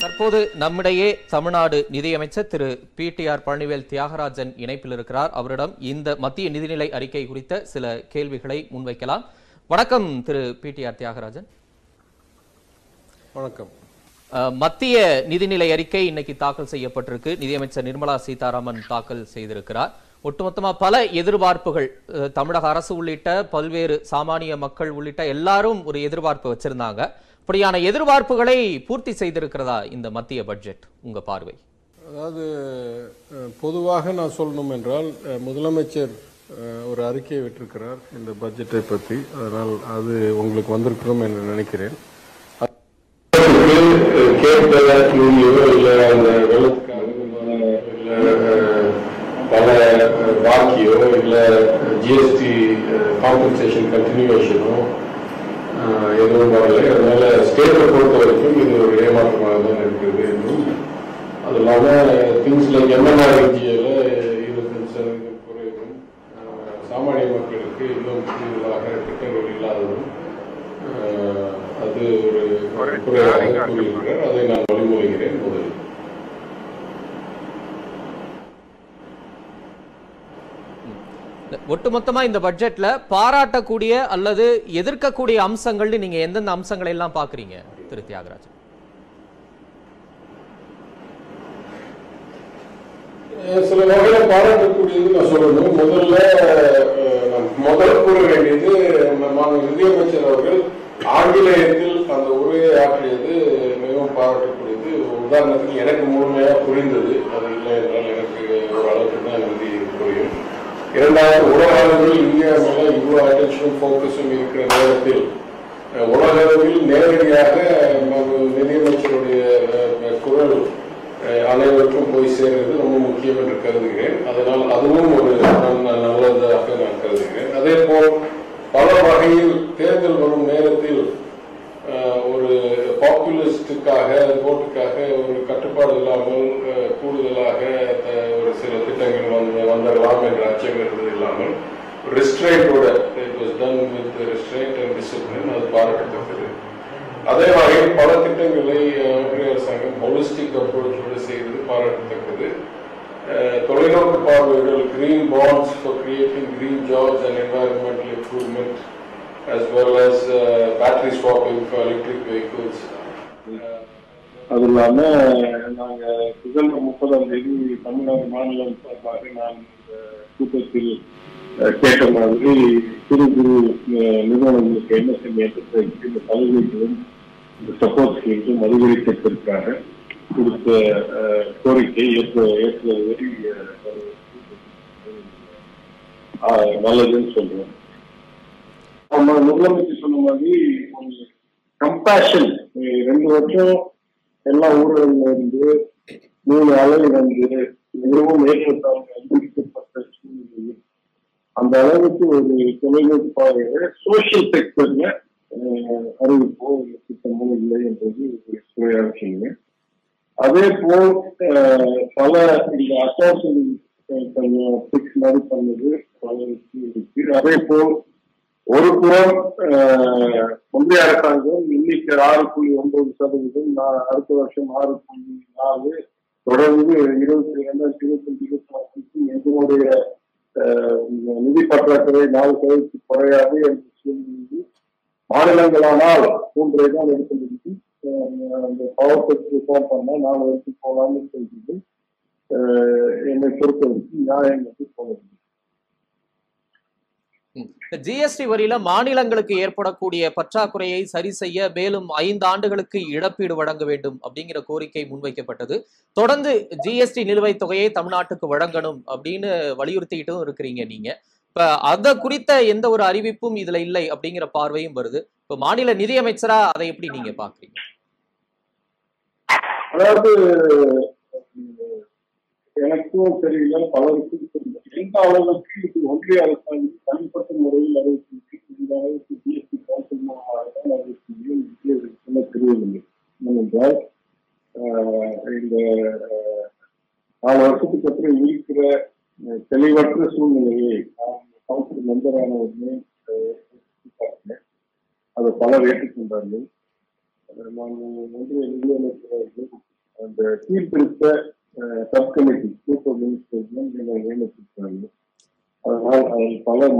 தற்போது நம்மிடையே தமிழ்நாடு நிதியமைச்சர் திரு பிடிஆர் பழனிவேல் தியாகராஜன் இணைப்பில் இருக்கிறார். அவரிடம் இந்த மத்திய நிதிநிலை அறிக்கை குறித்த சில கேள்விகளை முன்வைக்கலாம். வணக்கம் திரு பிடிஆர் தியாகராஜன். வணக்கம். மத்திய நிதிநிலை அறிக்கை இன்னைக்கு தாக்கல் செய்யப்பட்டிருக்கு. நிதியமைச்சர் நிர்மலா சீதாராமன் தாக்கல் செய்திருக்கிறார். ஒட்டுமொத்தமாக பல எதிர்பார்ப்புகள் தமிழக அரசு உள்ளிட்ட பல்வேறு சாமானிய மக்கள் உள்ளிட்ட எல்லாரும் ஒரு எதிர்பார்ப்பு வச்சிருந்தாங்க. அப்படியான எதிர்பார்ப்புகளை பூர்த்தி செய்திருக்கிறதா இந்த மத்திய பட்ஜெட் உங்க பார்வை? அதாவது பொதுவாக நான் சொல்லணும் என்றால் முதலமைச்சர் ஒரு அறிக்கையை விட்டிருக்கிறார் இந்த பட்ஜெட்டை பற்றி அதனால் அது உங்களுக்கு வந்திருக்கிறோம் என்று நினைக்கிறேன் கேட்க யூனியோ இல்லை அந்த வெள்ளத்துக்காக இல்லை பல பாக்கியோ இல்லை ஜிஎஸ்டி காம்பன்சேஷன் கண்டினியூவேஷனோ எதுவும் வரலை. அதனால ஸ்டேட்டை பொறுத்த வரைக்கும் இது ஒரு ஏமாற்றமாக தான் இருக்குது என்றும் அது இல்லாமல் திங்ஸ் லைக் மாதிரி இருபத்தஞ்சு சதவீதம் குறைவும் அஹ், சாமானிய மக்களுக்கு இன்னும் கூடுதலாக திட்டங்கள் இல்லாததும் அஹ், அது ஒரு குறையாக கூறியிருக்கிறார் அதை நான் வழிமொழிகிறேன் முதலில் ஒட்டுமொத்தமா இந்த பட்ஜெட்ல பாராட்டக்கூடிய அல்லது எதிர்க்கக்கூடிய அம்சங்கள்னு நீங்க எந்தெந்த அம்சங்களை எல்லாம் பாக்குறீங்க திரு தியாகராஜ் சில வகையில பாராட்டக்கூடியது நான் சொல்லணும். முதல்ல முதல் கூற வேண்டியது நிதியமைச்சர் அவர்கள் ஆங்கிலேயத்தில் அந்த உரையை ஆற்றியது மிகவும் பாராட்டக்கூடியது. உதாரணத்துக்கு எனக்கு முழுமையாக புரிந்தது. அது இல்லை என்றால் எனக்கு ஒரு அளவுக்கு தான் நிதி புரியும். இரண்டாவது உலக அளவில் இந்தியா மேல இவ்வளவு அட்டென்ஷனும் ஃபோக்கஸும் இருக்கிற நேரத்தில் உலக அளவில் நேரடியாக நிதியமைச்சருடைய குரல் அனைவருக்கும் போய் சேர்றது ரொம்ப முக்கியம் என்று கருதுகிறேன். அதனால் அதுவும் ஒரு நல்ல- நல்லதாக நான் கருதுகிறேன் அதே போல் பல வகையில் தேர்தல் வரும் நேரத்தில் அஹ், ஒரு பாப்புலிஸ்டுக்காக ஓட்டுக்காக ஒரு கட்டுப்பாடு இல்லாமல் அஹ், கூடுதலாக அஹ், ஒரு சில திட்டங்கள் வந்து வந்துடலாம் என்ற அச்சம் இருந்தது இல்லாமல் ரிஸ்ட்ரைண்டோட it was done with restraint and discipline அது பாராட்டத்தக்கது அதே வகையில் பல திட்டங்களை அஹ், ஒன்றிய அரசாங்கம் ஹோலிஸ்டிக் அப்ரோச்சோடு செய்தது பாராட்டத்தக்கது அஹ், தொலைநோக்கு green bonds for creating green jobs and environmental improvement, as well as uh, battery swapping for electric vehicles. அது இல்லாம நாங்க டிசம்பர் முப்பதாம் தேதி தமிழ்நாடு மாநிலம் சார்பாக நான் கூட்டத்தில் கேட்ட மாதிரி சிறு குறு நிறுவனங்களுக்கு என்ன செய்ய இந்த சலுகைகளும் இந்த சப்போர்ட் ஸ்கீம்ஸும் அதிகரிப்பதற்காக கொடுத்த கோரிக்கை ஏற்ற ஏற்றுவதை நல்லதுன்னு சொல்லுவேன் நம்ம முதலமைச்சர் சொன்ன மாதிரி கம்பேஷன் ரெண்டு வருஷம் எல்லா ஊழல்ல இருந்து மூணு அளவு வந்து மிகவும் ஏற்றத்தாழ்வு அறிவிக்கப்பட்ட சூழ்நிலையில் அந்த அளவுக்கு ஒரு தொலைநோக்கு சோசியல் செக்டர்ல அறிவிப்போ இல்லை திட்டமோ இல்லை என்பது ஒரு சுவையான செய்யுங்க அதே போல் பல இந்த அசோசியல் கொஞ்சம் பிக்ஸ் மாதிரி பண்ணது பல இருக்கு அதே போல் ஒரு புறம் அஹ், ஒன்றிய அரசாங்கம் இன்னைக்கு ஆறு புள்ளி ஒன்பது சதவீதம் அடுத்த வருஷம் ஆறு புள்ளி நாலு தொடர்ந்து இருபத்தி இரண்டாயிரத்தி இருபத்தி இருபத்தி நாலுக்கு எங்களுடைய நிதி பற்றாக்குறை நாலு சதவீதத்துக்கு குறையாது என்று சூழ்நிலையில் மாநிலங்களானால் மூன்றை தான் எடுக்க அந்த பவர் செக்டர் ரிஃபார்ம் பண்ணா நாலு வருஷம் போகலாம்னு சொல்லிட்டு என்னை பொறுத்தவரைக்கும் நியாயம் என்று இந்த ஜிஎஸ்டி வரியில மாநிலங்களுக்கு ஏற்படக்கூடிய பற்றாக்குறையை சரி செய்ய மேலும் ஐந்து ஆண்டுகளுக்கு இழப்பீடு வழங்க வேண்டும் அப்படிங்கிற கோரிக்கை முன்வைக்கப்பட்டது. தொடர்ந்து ஜிஎஸ்டி நிலுவைத் தொகையை தமிழ்நாட்டுக்கு வழங்கணும் அப்படின்னு வலியுறுத்திக்கிட்டும் இருக்கிறீங்க நீங்க. இப்ப அத குறித்த எந்த ஒரு அறிவிப்பும் இதுல இல்லை அப்படிங்கிற பார்வையும் வருது. இப்ப மாநில நிதியமைச்சரா அதை எப்படி நீங்க பாக்குறீங்க அதாவது எனக்கும் தெரியல பலருக்கும் தெரியல. எந்த அளவுக்கு இது ஒன்றிய அரசாங்கம் தனிப்பட்ட முறையில் அறிவிச்சிருக்கு இந்த அளவுக்கு ஜிஎஸ்டி கவுன்சில் மூலமாக அறிவிச்சிருக்கு தெரியவில்லை. ஏனென்றால் இந்த நாலு வருஷத்துக்கு அப்புறம் இருக்கிற தெளிவற்ற சூழ்நிலையை நான் கவுன்சில் மெம்பரான உடனே பார்த்தேன். அதை பலர் ஏற்றுக்கொண்டார்கள். நான் ஒன்றிய நிதியமைச்சர் அந்த சீர்திருத்த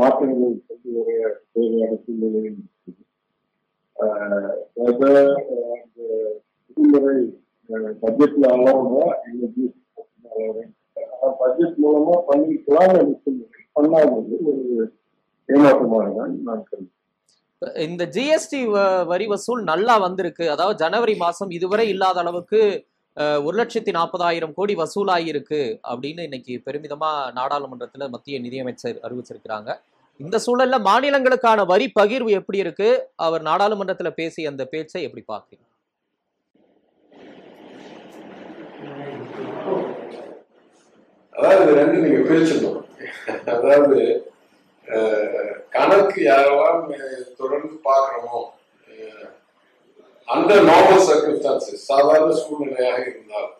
மாற்றங்கள் கொண்டு வர தேவையான அந்த பட்ஜெட்ல இன்னைக்கு பட்ஜெட் மூலமா பண்ணிக்கலாம் பண்ணாதது ஒரு ஏமாற்றமாக தான் நான் இந்த ஜிஎஸ்டி வரி வசூல் நல்லா வந்திருக்கு. அதாவது ஜனவரி மாசம் இதுவரை இல்லாத அளவுக்கு ஒரு லட்சத்தி நாற்பதாயிரம் கோடி வசூலாகியிருக்கு அப்படின்னு இன்னைக்கு பெருமிதமா நாடாளுமன்றத்துல மத்திய நிதியமைச்சர் அறிவிச்சிருக்கிறாங்க. இந்த சூழல்ல மாநிலங்களுக்கான வரி பகிர்வு எப்படி இருக்கு? அவர் நாடாளுமன்றத்தில் பேசிய அந்த பேச்சை எப்படி பார்க்குறீங்க? அதாவது ரெண்டு நீங்க பிரிச்சிடணும் அதாவது கணக்கு யாரெல்லாம் தொடர்ந்து பார்க்கிறோமோ அந்த நார்மல் சர்க்கம்ஸ்டான்சஸ் சாதாரண சூழ்நிலையாக இருந்தால்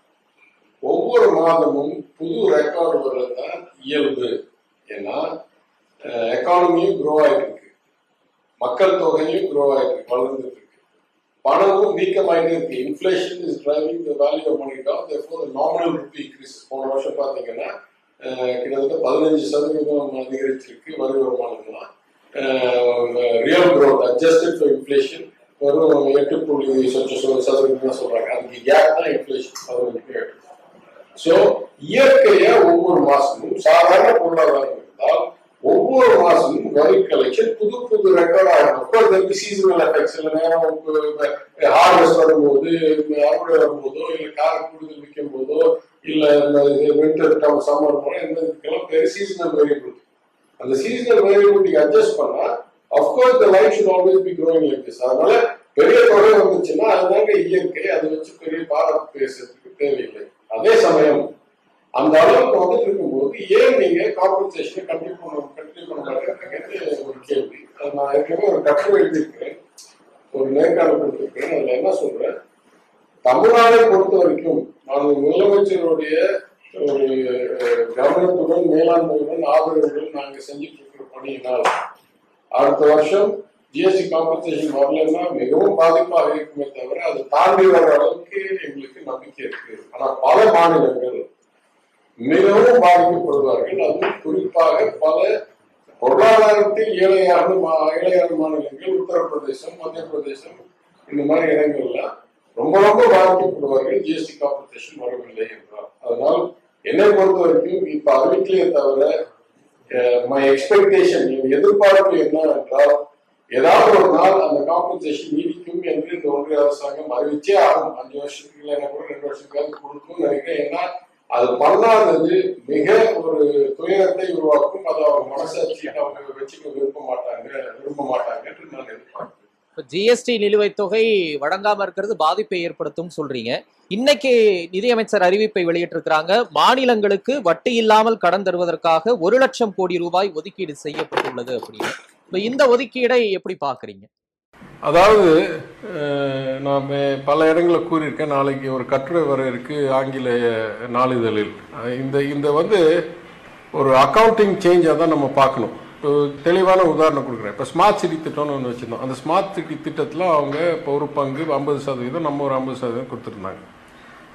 ஒவ்வொரு மாதமும் புது ரெக்கார்டு வர்றதுதான் இயல்பு. ஏன்னா எக்கானமியும் குரோ ஆயிட்டு இருக்கு மக்கள் தொகையும் குரோ ஆயிட்டு வளர்ந்துட்டு இருக்கு பணமும் வீக்கமாயிட்டே இருக்கு. Inflation is driving the value of money down therefore rupee increase போன வருஷம் பார்த்தீங்கன்னா கிட்டத்தட்ட பதினஞ்சு சதவீதம் அதிகரிச்சிருக்கு வரி வருமானம்லாம். Real growth adjusted for inflation வெறும் எட்டு புள்ளி சொச்ச சதவீதம் தான் சொல்றாங்க அதுக்கு கேப் தான் இன்ஃபிளேஷன் பேர் ஸோ இயற்கைய ஒவ்வொரு மாசமும் சாதாரண பொருளாதாரம் இருந்தால் ஒவ்வொரு மாசமும் வரி கலெக்ஷன் புது புது ரெக்கார்ட் ஆகும் இந்த சீசனல் எஃபெக்ட்ஸ் சில நேரம் ஹார்வெஸ்ட் வரும்போது அறுவடை வரும்போதோ இல்லை கார் கூடுதல் விற்கும் போதோ இல்ல இந்த வின்டர் சம்மர் போல இந்த இதுக்கெல்லாம் பேர் சீசனல் வேரியபிலிட்டி அந்த சீசனல் வேரியபிலிட்டி அட்ஜஸ்ட் பண்ணா of course the life should always be growing like this அதனால பெரிய தொகை வந்துச்சுன்னா அதுதாங்க இயற்கை. அதை வச்சு பெரிய பாராட்டு பேசுறதுக்கு தேவையில்லை. அதே சமயம் அந்த அளவுக்கு வந்துட்டு இருக்கும்போது ஏன் நீங்க காம்பன்சேஷனை கண்டினியூ பண்ண கண்டினியூ பண்ண மாட்டேங்கிறது ஒரு கேள்வி. அது நான் ஏற்கனவே ஒரு கட்டுரை எழுதியிருக்கிறேன். ஒரு நேர்காணல் கொடுத்துருக்கேன் அதுல என்ன சொல்றேன்? தமிழ்நாடை பொறுத்த வரைக்கும் நான் முதலமைச்சருடைய ஒரு கவனத்துடன் மேலாண்மையுடன் ஆதரவுடன் நாங்க செஞ்சுட்டு இருக்கிற பணியினால் அடுத்த வருஷம் ஜிஎஸ்டி காம்பன்சேஷன் வரலன்னா மிகவும் பாதிப்பாக இருக்குமே தவிர அது தாண்டி வர அளவுக்கு எங்களுக்கு நம்பிக்கை இருக்கு. ஆனா பல மாநிலங்கள் மிகவும் பாதிக்கப்படுவார்கள். அதுவும் குறிப்பாக பல பொருளாதாரத்தில் ஏழையான மா- ஏழையான மாநிலங்கள் உத்தரப்பிரதேசம் மத்திய பிரதேசம் இந்த மாதிரி இடங்கள்லாம் ரொம்ப ரொம்ப பாதிக்கப்படுவார்கள். ஜிஎஸ்டி காம்பன்சேஷன் வரவில்லை என்றால். அதனால் என்னை பொறுத்த வரைக்கும் இப்ப அறிவிக்கலையே தவிர மை எக்ஸ்பெக்டேஷன் என் எதிர்பார்ப்பு என்ன என்றால் ஏதாவது ஒரு நாள் அந்த காம்பன்சேஷன் நீடிக்கும் என்று இந்த ஒன்றிய அரசாங்கம் அறிவிச்சே ஆகும். அஞ்சு வருஷத்துக்கு இல்லைன்னா கூட ரெண்டு வருஷத்துக்காவது கொடுக்கும் நினைக்கிறேன். ஏன்னா அது பண்ணாதது மிக ஒரு துயரத்தை உருவாக்கும். அதை அவங்க மனசாட்சியை அவங்க வச்சுக்க விரும்ப மாட்டாங்க விரும்ப மாட்டாங்க என்று நான் எதிர்பார்க்கிறேன். இப்போ ஜிஎஸ்டி நிலுவைத் தொகை வழங்காமல் இருக்கிறது பாதிப்பை ஏற்படுத்தும் சொல்றீங்க. இன்னைக்கு நிதியமைச்சர் அறிவிப்பை வெளியிட்டிருக்கிறாங்க மாநிலங்களுக்கு வட்டி இல்லாமல் கடன் தருவதற்காக ஒரு லட்சம் கோடி ரூபாய் ஒதுக்கீடு செய்யப்பட்டுள்ளது அப்படின்னு. இப்போ இந்த ஒதுக்கீடை எப்படி பார்க்குறீங்க? அதாவது நான் பல இடங்களில் கூறியிருக்கேன். நாளைக்கு ஒரு கட்டுரை வர இருக்கு ஆங்கில நாளிதழில். இந்த இந்த வந்து ஒரு அக்கவுண்டிங் சேஞ்சாக தான் நம்ம பார்க்கணும். இப்போ தெளிவான உதாரணம் கொடுக்குறேன். இப்போ ஸ்மார்ட் சிட்டி திட்டம்னு ஒன்று வச்சுருந்தோம். அந்த ஸ்மார்ட் சிட்டி திட்டத்தில் அவங்க இப்போ ஒரு பங்கு ஐம்பது சதவீதம் நம்ம ஒரு ஐம்பது சதவீதம் கொடுத்துருந்தாங்க.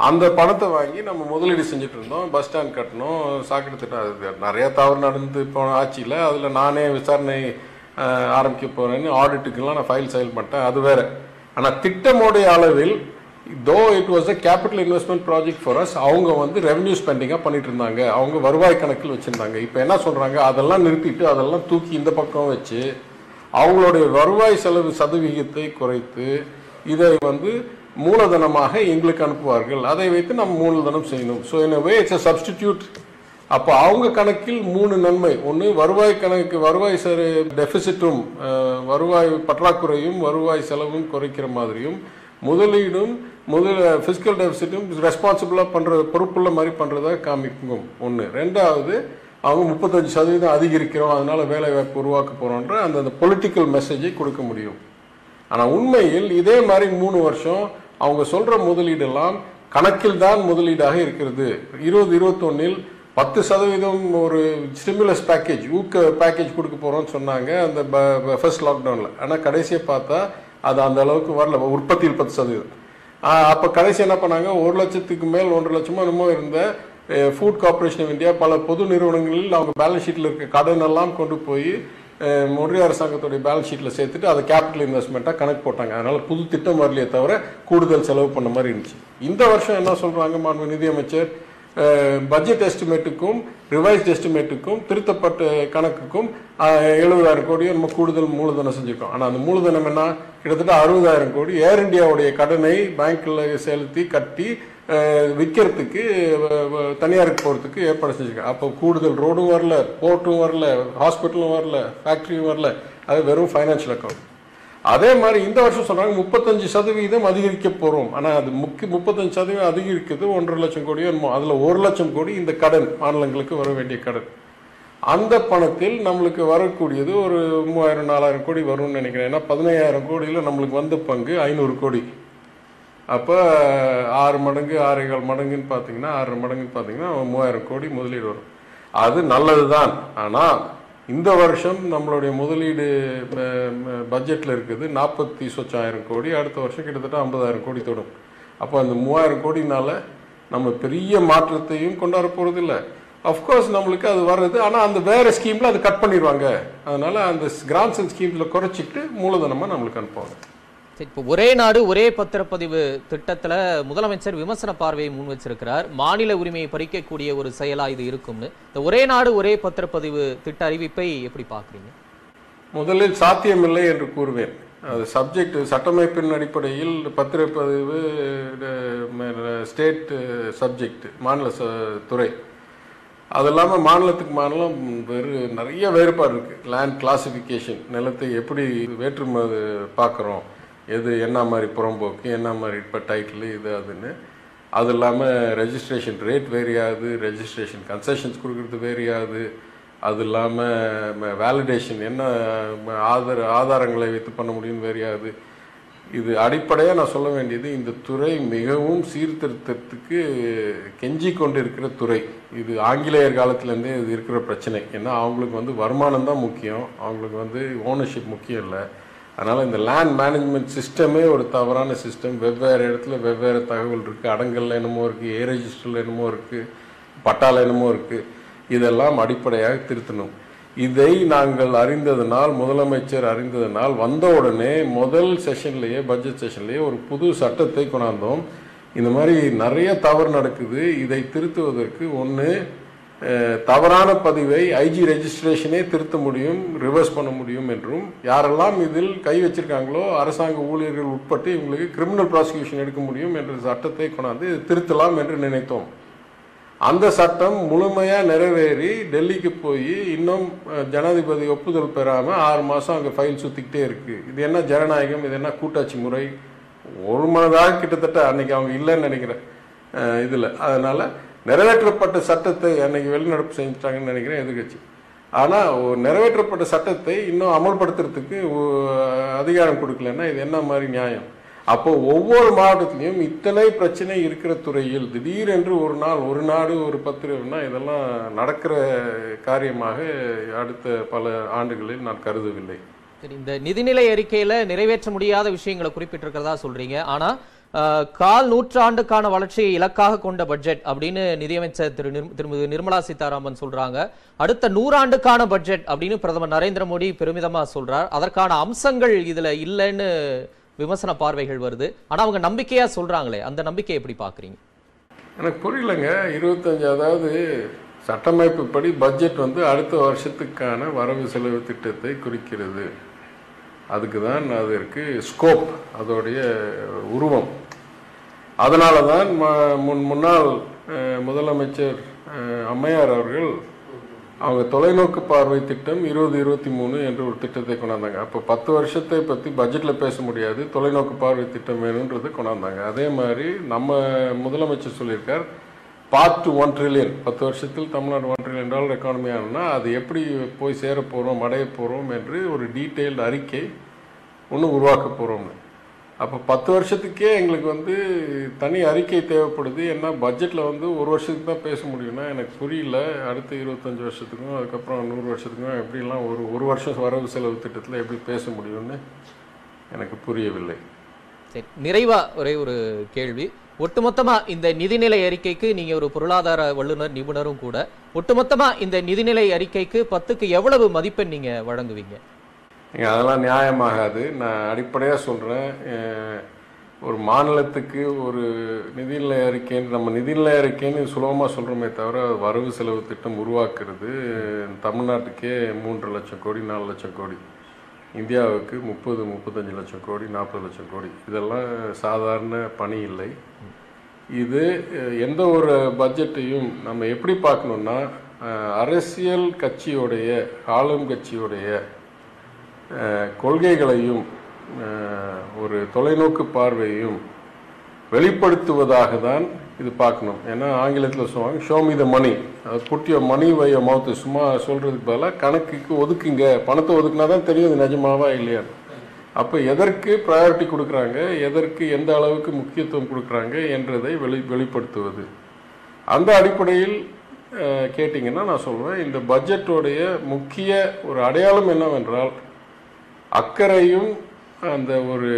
அந்த பணத்தை வாங்கி நம்ம முதலீடு செஞ்சுட்டு இருந்தோம். பஸ் ஸ்டாண்ட் கட்டணும் சாக்கடை திட்டம் அது நிறையா தவறு நடந்து போன ஆட்சியில் அதில் நானே விசாரணை ஆரம்பிக்க போகிறேன்னு ஆடிட்டுக்கெல்லாம் நான் ஃபைல் செயல் பண்ணிட்டேன். அது வேறு. ஆனால் திட்டமுடைய அளவில் though it was a capital investment project for us அவங்க வந்து ரெவன்யூ ஸ்பெண்டிங்காக பண்ணிட்டு இருந்தாங்க அவங்க வருவாய் கணக்கில் வச்சுருந்தாங்க. இப்போ என்ன சொல்கிறாங்க அதெல்லாம் நிறுத்திட்டு அதெல்லாம் தூக்கி இந்த பக்கம் வச்சு அவங்களுடைய வருவாய் செலவு சதவிகிதத்தை குறைத்து இதை வந்து மூலதனமாக எங்களுக்கு அனுப்புவார்கள். அதை வைத்து நம்ம மூலதனம் செய்யணும். So in way it's a substitute அப்போ அவங்க கணக்கில் மூணு நன்மை. ஒன்று வருவாய் கணக்கு வருவாய் சரி டெபிசிட்டும் வருவாய் பற்றாக்குறையும் வருவாய் செலவும் குறைக்கிற மாதிரியும் முதலீடும் முதல ஃபிசிக்கல் டெபிசிட்டும் ரெஸ்பான்சிபிளாக பண்ணுற பொறுப்புள்ள மாதிரி பண்ணுறதா காமிக்கும் ஒன்று ரெண்டாவது அவங்க முப்பத்தஞ்சு சதவீதம் அதிகரிக்கிறோம் அதனால் வேலை வாய்ப்பு உருவாக்க போகிறோன்ற அந்த அந்த பொலிட்டிக்கல் மெசேஜை கொடுக்க முடியும். ஆனால் உண்மையில் இதே மாதிரி மூணு வருஷம் அவங்க சொல்கிற முதலீடெல்லாம் கணக்கில் தான் முதலீடாக இருக்கிறது. இருபது இருபத்தொன்னில் பத்து சதவீதம் ஒரு ஸ்டிமுலஸ் பேக்கேஜ் ஊக்க பேக்கேஜ் கொடுக்க போகிறோம்னு சொன்னாங்க அந்த ஃபர்ஸ்ட் லாக்டவுனில் ஆனால் கடைசியை பார்த்தா அது அந்த அளவுக்கு வரல. உற்பத்தியில் பத்து சதவீதம். அப்போ கடைசி என்ன பண்ணாங்க? ஒரு லட்சத்துக்கு மேல் ஒன்றரை லட்சமோ என்னமோ இருந்த ஃபுட் கார்ப்பரேஷன் ஆஃப் இந்தியா பல பொது நிறுவனங்களில் அவங்க பேலன்ஸ் ஷீட்டில் இருக்க கடன் எல்லாம் கொண்டு போய் மொழிய ஒன்றிய அரசாங்கத்துடைய பேலன்ஸ் ஷீட்டில் சேர்த்துட்டு அதை கேபிட்டல் இன்வெஸ்ட்மெண்ட்டாக கணக்கு போட்டாங்க. அதனால் புது திட்டம் வரலையே தவிர கூடுதல் செலவு பண்ண மாதிரி இருந்துச்சு. இந்த வருஷம் என்ன சொல்கிறாங்க மாண்பு நிதியமைச்சர்? பட்ஜெட் எஸ்டிமேட்டுக்கும் ரிவைஸ்ட் எஸ்டிமேட்டுக்கும் திருத்தப்பட்ட கணக்குக்கும் எழுபதாயிரம் கோடியும் நம்ம கூடுதல் மூலதனம் செஞ்சுக்கோம் ஆனால் அந்த மூலதனம் என்ன? கிட்டத்தட்ட அறுபதாயிரம் கோடி. ஏர் இந்தியாவுடைய கடனை பேங்க்கில் செலுத்தி கட்டி விற்கிறதுக்கு வ- தனியாருக்கு போகிறதுக்கு ஏற்பாடு செஞ்சிருக்கோம் அப்போ கூடுதல் ரோடும் வரல போர்ட்டும் வரல ஹாஸ்பிட்டலும் வரல ஃபேக்ட்ரியும் வரல. அது வெறும் ஃபைனான்ஷியல் அக்கௌண்ட் அதே மாதிரி இந்த வருஷம் சொல்கிறாங்க முப்பத்தஞ்சு சதவீதம் அதிகரிக்க போகிறோம் ஆனால் அது முக்கிய முப்பத்தஞ்சு சதவீதம் அதிகரிக்கிறது ஒன்றரை லட்சம் கோடியோ என்னமோ ஒரு லட்சம் கோடி இந்த கடன் மாநிலங்களுக்கு வர வேண்டிய கடன். அந்த பணத்தில் நம்மளுக்கு வரக்கூடியது ஒரு மூவாயிரம் நாலாயிரம் கோடி வரும்னு நினைக்கிறேன். ஏன்னா பதினையாயிரம் கோடியில் நம்மளுக்கு வந்த பங்கு ஐநூறு கோடி. அப்போ ஆறு மடங்கு ஆறேகால் மடங்குன்னு பார்த்தீங்கன்னா ஆறு மடங்குன்னு பார்த்தீங்கன்னா மூவாயிரம் கோடி முதலீடு வரும். அது நல்லது தான் ஆனால் இந்த வருஷம் நம்மளுடைய முதலீடு பட்ஜெட்டில் இருக்குது. நாற்பத்தி சொச்சாயிரம் கோடி அடுத்த வருஷம் கிட்டத்தட்ட ஐம்பதாயிரம் கோடி தொடும். அப்போ அந்த மூவாயிரம் கோடினால நம்ம பெரிய மாற்றத்தையும் கொண்டாட போகிறது இல்லை அஃப்கோர்ஸ் நம்மளுக்கு அது வர்றது. ஆனால் அந்த வேறு ஸ்கீமில் அது கட் பண்ணிடுவாங்க. அதனால் அந்த கிராண்ட்ஸ் அண்ட் ஸ்கீமில் குறைச்சிக்கிட்டு மூலதனமாக நம்மளுக்கு அனுப்புவாங்க இப்போ ஒரே நாடு ஒரே பத்திரப்பதிவு திட்டத்தில் முதலமைச்சர் விமர்சன பார்வையை முன் வச்சிருக்கிறார் மாநில உரிமையை பறிக்கக்கூடிய ஒரு செயலாக இது இருக்கும்னு. இந்த ஒரே நாடு ஒரே பத்திரப்பதிவு திட்ட அறிவிப்பை எப்படி பார்க்குறீங்க? முதலில் சாத்தியமில்லை என்று கூறுவேன். அது சப்ஜெக்ட் சட்டமைப்பின் அடிப்படையில் பத்திரப்பதிவு ஸ்டேட் சப்ஜெக்ட் மாநில ச- துறை. அது இல்லாமல் மாநிலத்துக்கு மாநிலம் வேறு நிறைய வேறுபாடு இருக்குது லேண்ட் கிளாசிஃபிகேஷன் நிலத்தை எப்படி வேற்றுமது பார்க்குறோம். எது என்ன மாதிரி புறம்போக்கு என்ன மாதிரி இப்போ டைட்டில் இது அதுன்னு. அது இல்லாமல் ரெஜிஸ்ட்ரேஷன் ரேட் வேரியாது ரெஜிஸ்ட்ரேஷன் கன்செஷன்ஸ் கொடுக்குறது வேரியாது. அது இல்லாமல் வேலிடேஷன் என்ன ஆதார ஆதாரங்களை வைத்து பண்ண முடியும்னு வேரியாது. இது அடிப்படையாக நான் சொல்ல வேண்டியது இந்த துறை மிகவும் சீர்திருத்தத்துக்கு கெஞ்சி கொண்டு இருக்கிற துறை. இது ஆங்கிலேயர் காலத்துலேருந்தே இது இருக்கிற பிரச்சனை. ஏன்னா அவங்களுக்கு வந்து வருமானம் தான் முக்கியம். அவங்களுக்கு வந்து ஓனர்ஷிப் முக்கியம் இல்லை. அதனால் இந்த லேண்ட் மேனேஜ்மெண்ட் சிஸ்டமே ஒரு தவறான சிஸ்டம் வெவ்வேறு இடத்துல வெவ்வேறு தகவல் இருக்குது அடங்கல்ல என்னமோ இருக்குது ஏ ரெஜிஸ்டரில் என்னமோ இருக்குது பட்டால என்னமோ இருக்குது இதெல்லாம் அடிப்படையாக திருத்தணும். இதை நாங்கள் அறிந்ததனால் முதலமைச்சர் அறிந்ததனால் வந்த உடனே முதல் செஷன்லேயே பட்ஜெட் செஷன்லேயே ஒரு புது சட்டத்தை கொண்டாந்தோம். இந்த மாதிரி நிறைய தவறு நடக்குது. இதை திருத்துவதற்கு ஒன்று தவறான பதிவை ஐஜி ரெஜிஸ்ட்ரேஷனே திருத்த முடியும் ரிவர்ஸ் பண்ண முடியும் என்றும் யாரெல்லாம் இதில் கை வச்சிருக்காங்களோ அரசாங்க ஊழியர்கள் உட்பட்டு இவங்களுக்கு கிரிமினல் ப்ராசிக்யூஷன் எடுக்க முடியும் என்ற சட்டத்தை கொண்டாந்து திருத்தலாம் என்று நினைத்தோம். அந்த சட்டம் முழுமையாக நிறைவேறி டெல்லிக்கு போய் இன்னும் ஜனாதிபதி ஒப்புதல் பெறாமல் ஆறு மாதம் அங்கே ஃபைல் சுற்றிக்கிட்டே இருக்குது இது என்ன ஜனநாயகம்? இது என்ன கூட்டாட்சி முறை? ஒரு மனதாக கிட்டத்தட்ட அன்னைக்கு அவங்க இல்லைன்னு நினைக்கிறேன் இதில். அதனால் நிறைவேற்றப்பட்ட சட்டத்தை அன்னைக்கு வெளிநடப்பு செஞ்சுட்டாங்கன்னு நினைக்கிறேன் எதிர்கட்சி. ஆனால் ஒரு நிறைவேற்றப்பட்ட சட்டத்தை இன்னும் அமல்படுத்துறதுக்கு அதிகாரம் கொடுக்கலன்னா இது என்ன மாதிரி நியாயம்? அப்போ ஒவ்வொரு மாவட்டத்திலையும் இத்தனை பிரச்சனை இருக்கிற துறையில் திடீரென்று ஒரு நாள் ஒரு நாடு ஒரு பத்திரம்னா இதெல்லாம் நடக்கிற காரியமாக அடுத்த பல ஆண்டுகளில் நான் கருதவில்லை. சரி இந்த நிதிநிலை அறிக்கையில நிறைவேற்ற முடியாத விஷயங்களை குறிப்பிட்டிருக்கிறதா சொல்றீங்க. ஆனா கால் நூற்றாண்டுக்கான வளர்ச்சியை இலக்காக கொண்ட பட்ஜெட் அப்படின்னு நிதியமைச்சர் திரு திருமதி நிர்மலா சீதாராமன் சொல்றாங்க. அடுத்த நூறாண்டுக்கான பட்ஜெட் அப்படின்னு பிரதமர் நரேந்திர மோடி பெருமிதமா சொல்றார். அதற்கான அம்சங்கள் இதுல இல்லைன்னு விமர்சன பார்வைகள் வருது. ஆனா அவங்க நம்பிக்கையா சொல்றாங்களே அந்த நம்பிக்கையை எப்படி பாக்குறீங்க? எனக்கு புரியலங்க. இருபத்தஞ்சு அதாவது சட்டமைப்புப்படி பட்ஜெட் வந்து அடுத்த வருஷத்துக்கான வரவு செலவு திட்டத்தை குறிக்கிறது. அதுக்கு தான் அதற்கு ஸ்கோப் அதோடைய உருவம். அதனால தான் முன் முன்னாள் முதலமைச்சர் அம்மையார் அவர்கள் அவங்க தொலைநோக்கு பார்வை திட்டம் இருபது இருபத்தி மூணு என்ற ஒரு திட்டத்தை கொண்டாந்தாங்க. அப்போ பத்து வருஷத்தை பற்றி பட்ஜெட்டில் பேச முடியாது. தொலைநோக்கு பார்வை திட்டம் வேணுன்றது கொண்டாந்தாங்க. அதே மாதிரி நம்ம முதலமைச்சர் சொல்லியிருக்கார் பார்ட் ஒன் ட்ரில்லியன் பத்து வருஷத்தில் Tamil Nadu one trillion dollar economy ஆகணும்னா அது எப்படி போய் சேர போகிறோம் அடைய போகிறோம் என்று ஒரு டீட்டெயில்டு அறிக்கை ஒன்று உருவாக்க போகிறோம்னு அப்போ பத்து வருஷத்துக்கே எங்களுக்கு வந்து தனி அறிக்கை தேவைப்படுது. ஏன்னா பட்ஜெட்டில் வந்து ஒரு வருஷத்துக்கு தான் பேச முடியும்னா எனக்கு புரியல. அடுத்த இருபத்தஞ்சி வருஷத்துக்கும் அதுக்கப்புறம் நூறு வருஷத்துக்கும் எப்படிலாம் ஒரு ஒரு வருஷம் வரவு செலவு திட்டத்தில் எப்படி பேச முடியும்னு எனக்கு புரியவில்லை. சரி நிறைவாக ஒரே ஒரு கேள்வி. ஒட்டுமொத்தமாக இந்த நிதிநிலை அறிக்கைக்கு நீங்கள் ஒரு பொருளாதார வல்லுநர் நிபுணரும் கூட ஒட்டுமொத்தமாக இந்த நிதிநிலை அறிக்கைக்கு பத்துக்கு எவ்வளவு மதிப்பெண் நீங்கள் வழங்குவீங்க? அதெல்லாம் நியாயமாகாது. நான் அடிப்படையாக சொல்கிறேன் ஒரு மாநிலத்துக்கு ஒரு நிதிநிலை அறிக்கைன்னு நம்ம நிதிநிலை அறிக்கைன்னு சுலபமாக சொல்கிறோமே தவிர வரவு செலவு திட்டம் உருவாக்குறது தமிழ்நாட்டுக்கே மூன்று லட்சம் கோடி நாலு லட்சம் கோடி. இந்தியாவுக்கு முப்பது முப்பத்தஞ்சு லட்சம் கோடி நாற்பது லட்சம் கோடி. இதெல்லாம் சாதாரண பணி இல்லை. இது எந்த ஒரு பட்ஜெட்டையும் நம்ம எப்படி பார்க்கணுன்னா அரசியல் கட்சியோடைய ஆளும் கட்சியோடைய கொள்கைகளையும் ஒரு தொலைநோக்கு பார்வையையும் வெளிப்படுத்துவதாக தான் இது பார்க்கணும். ஏன்னா ஆங்கிலத்தில் சொல்லுவாங்க ஷோ மீ த மணி அது புட்டிய மணி வைய யோர் மவுத்து சும்மா சொல்கிறதுக்கு பதிலாக கணக்குக்கு ஒதுக்குங்க. பணத்தை ஒதுக்குனா தான் தெரியும் இது நிஜமாவா இல்லையான்னு அப்போ எதற்கு ப்ரையாரிட்டி கொடுக்குறாங்க? எதற்கு எந்த அளவுக்கு முக்கியத்துவம் கொடுக்குறாங்க? என்றதை வெளி வெளிப்படுத்துவது. அந்த அடிப்படையில் கேட்டிங்கன்னா நான் சொல்லுவேன் இந்த பட்ஜெட்டோடைய முக்கிய ஒரு அடையாளம் என்னவென்றால் அக்கறையும் அந்த ஒரு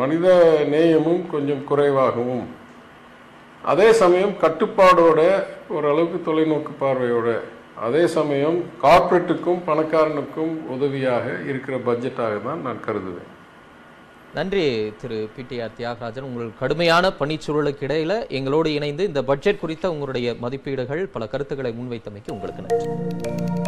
மனித நேயமும் கொஞ்சம் குறைவாகவும். அதே சமயம் கட்டுப்பாடோட ஓரளவுக்கு தொலைநோக்கு பார்வையோட அதே சமயம் கார்ப்பரேட்டுக்கும் பணக்காரனுக்கும் உதவியாக இருக்கிற பட்ஜெட்டாக தான் நான் கருதுவேன். நன்றி திரு பிடிஆர் தியாகராஜன். உங்கள் கடுமையான பணிச்சூழலுக்கு இடையில எங்களோடு இணைந்து இந்த பட்ஜெட் குறித்த உங்களுடைய மதிப்பீடுகள் பல கருத்துக்களை முன்வைத்தமைக்கு உங்களுக்கு நன்றி.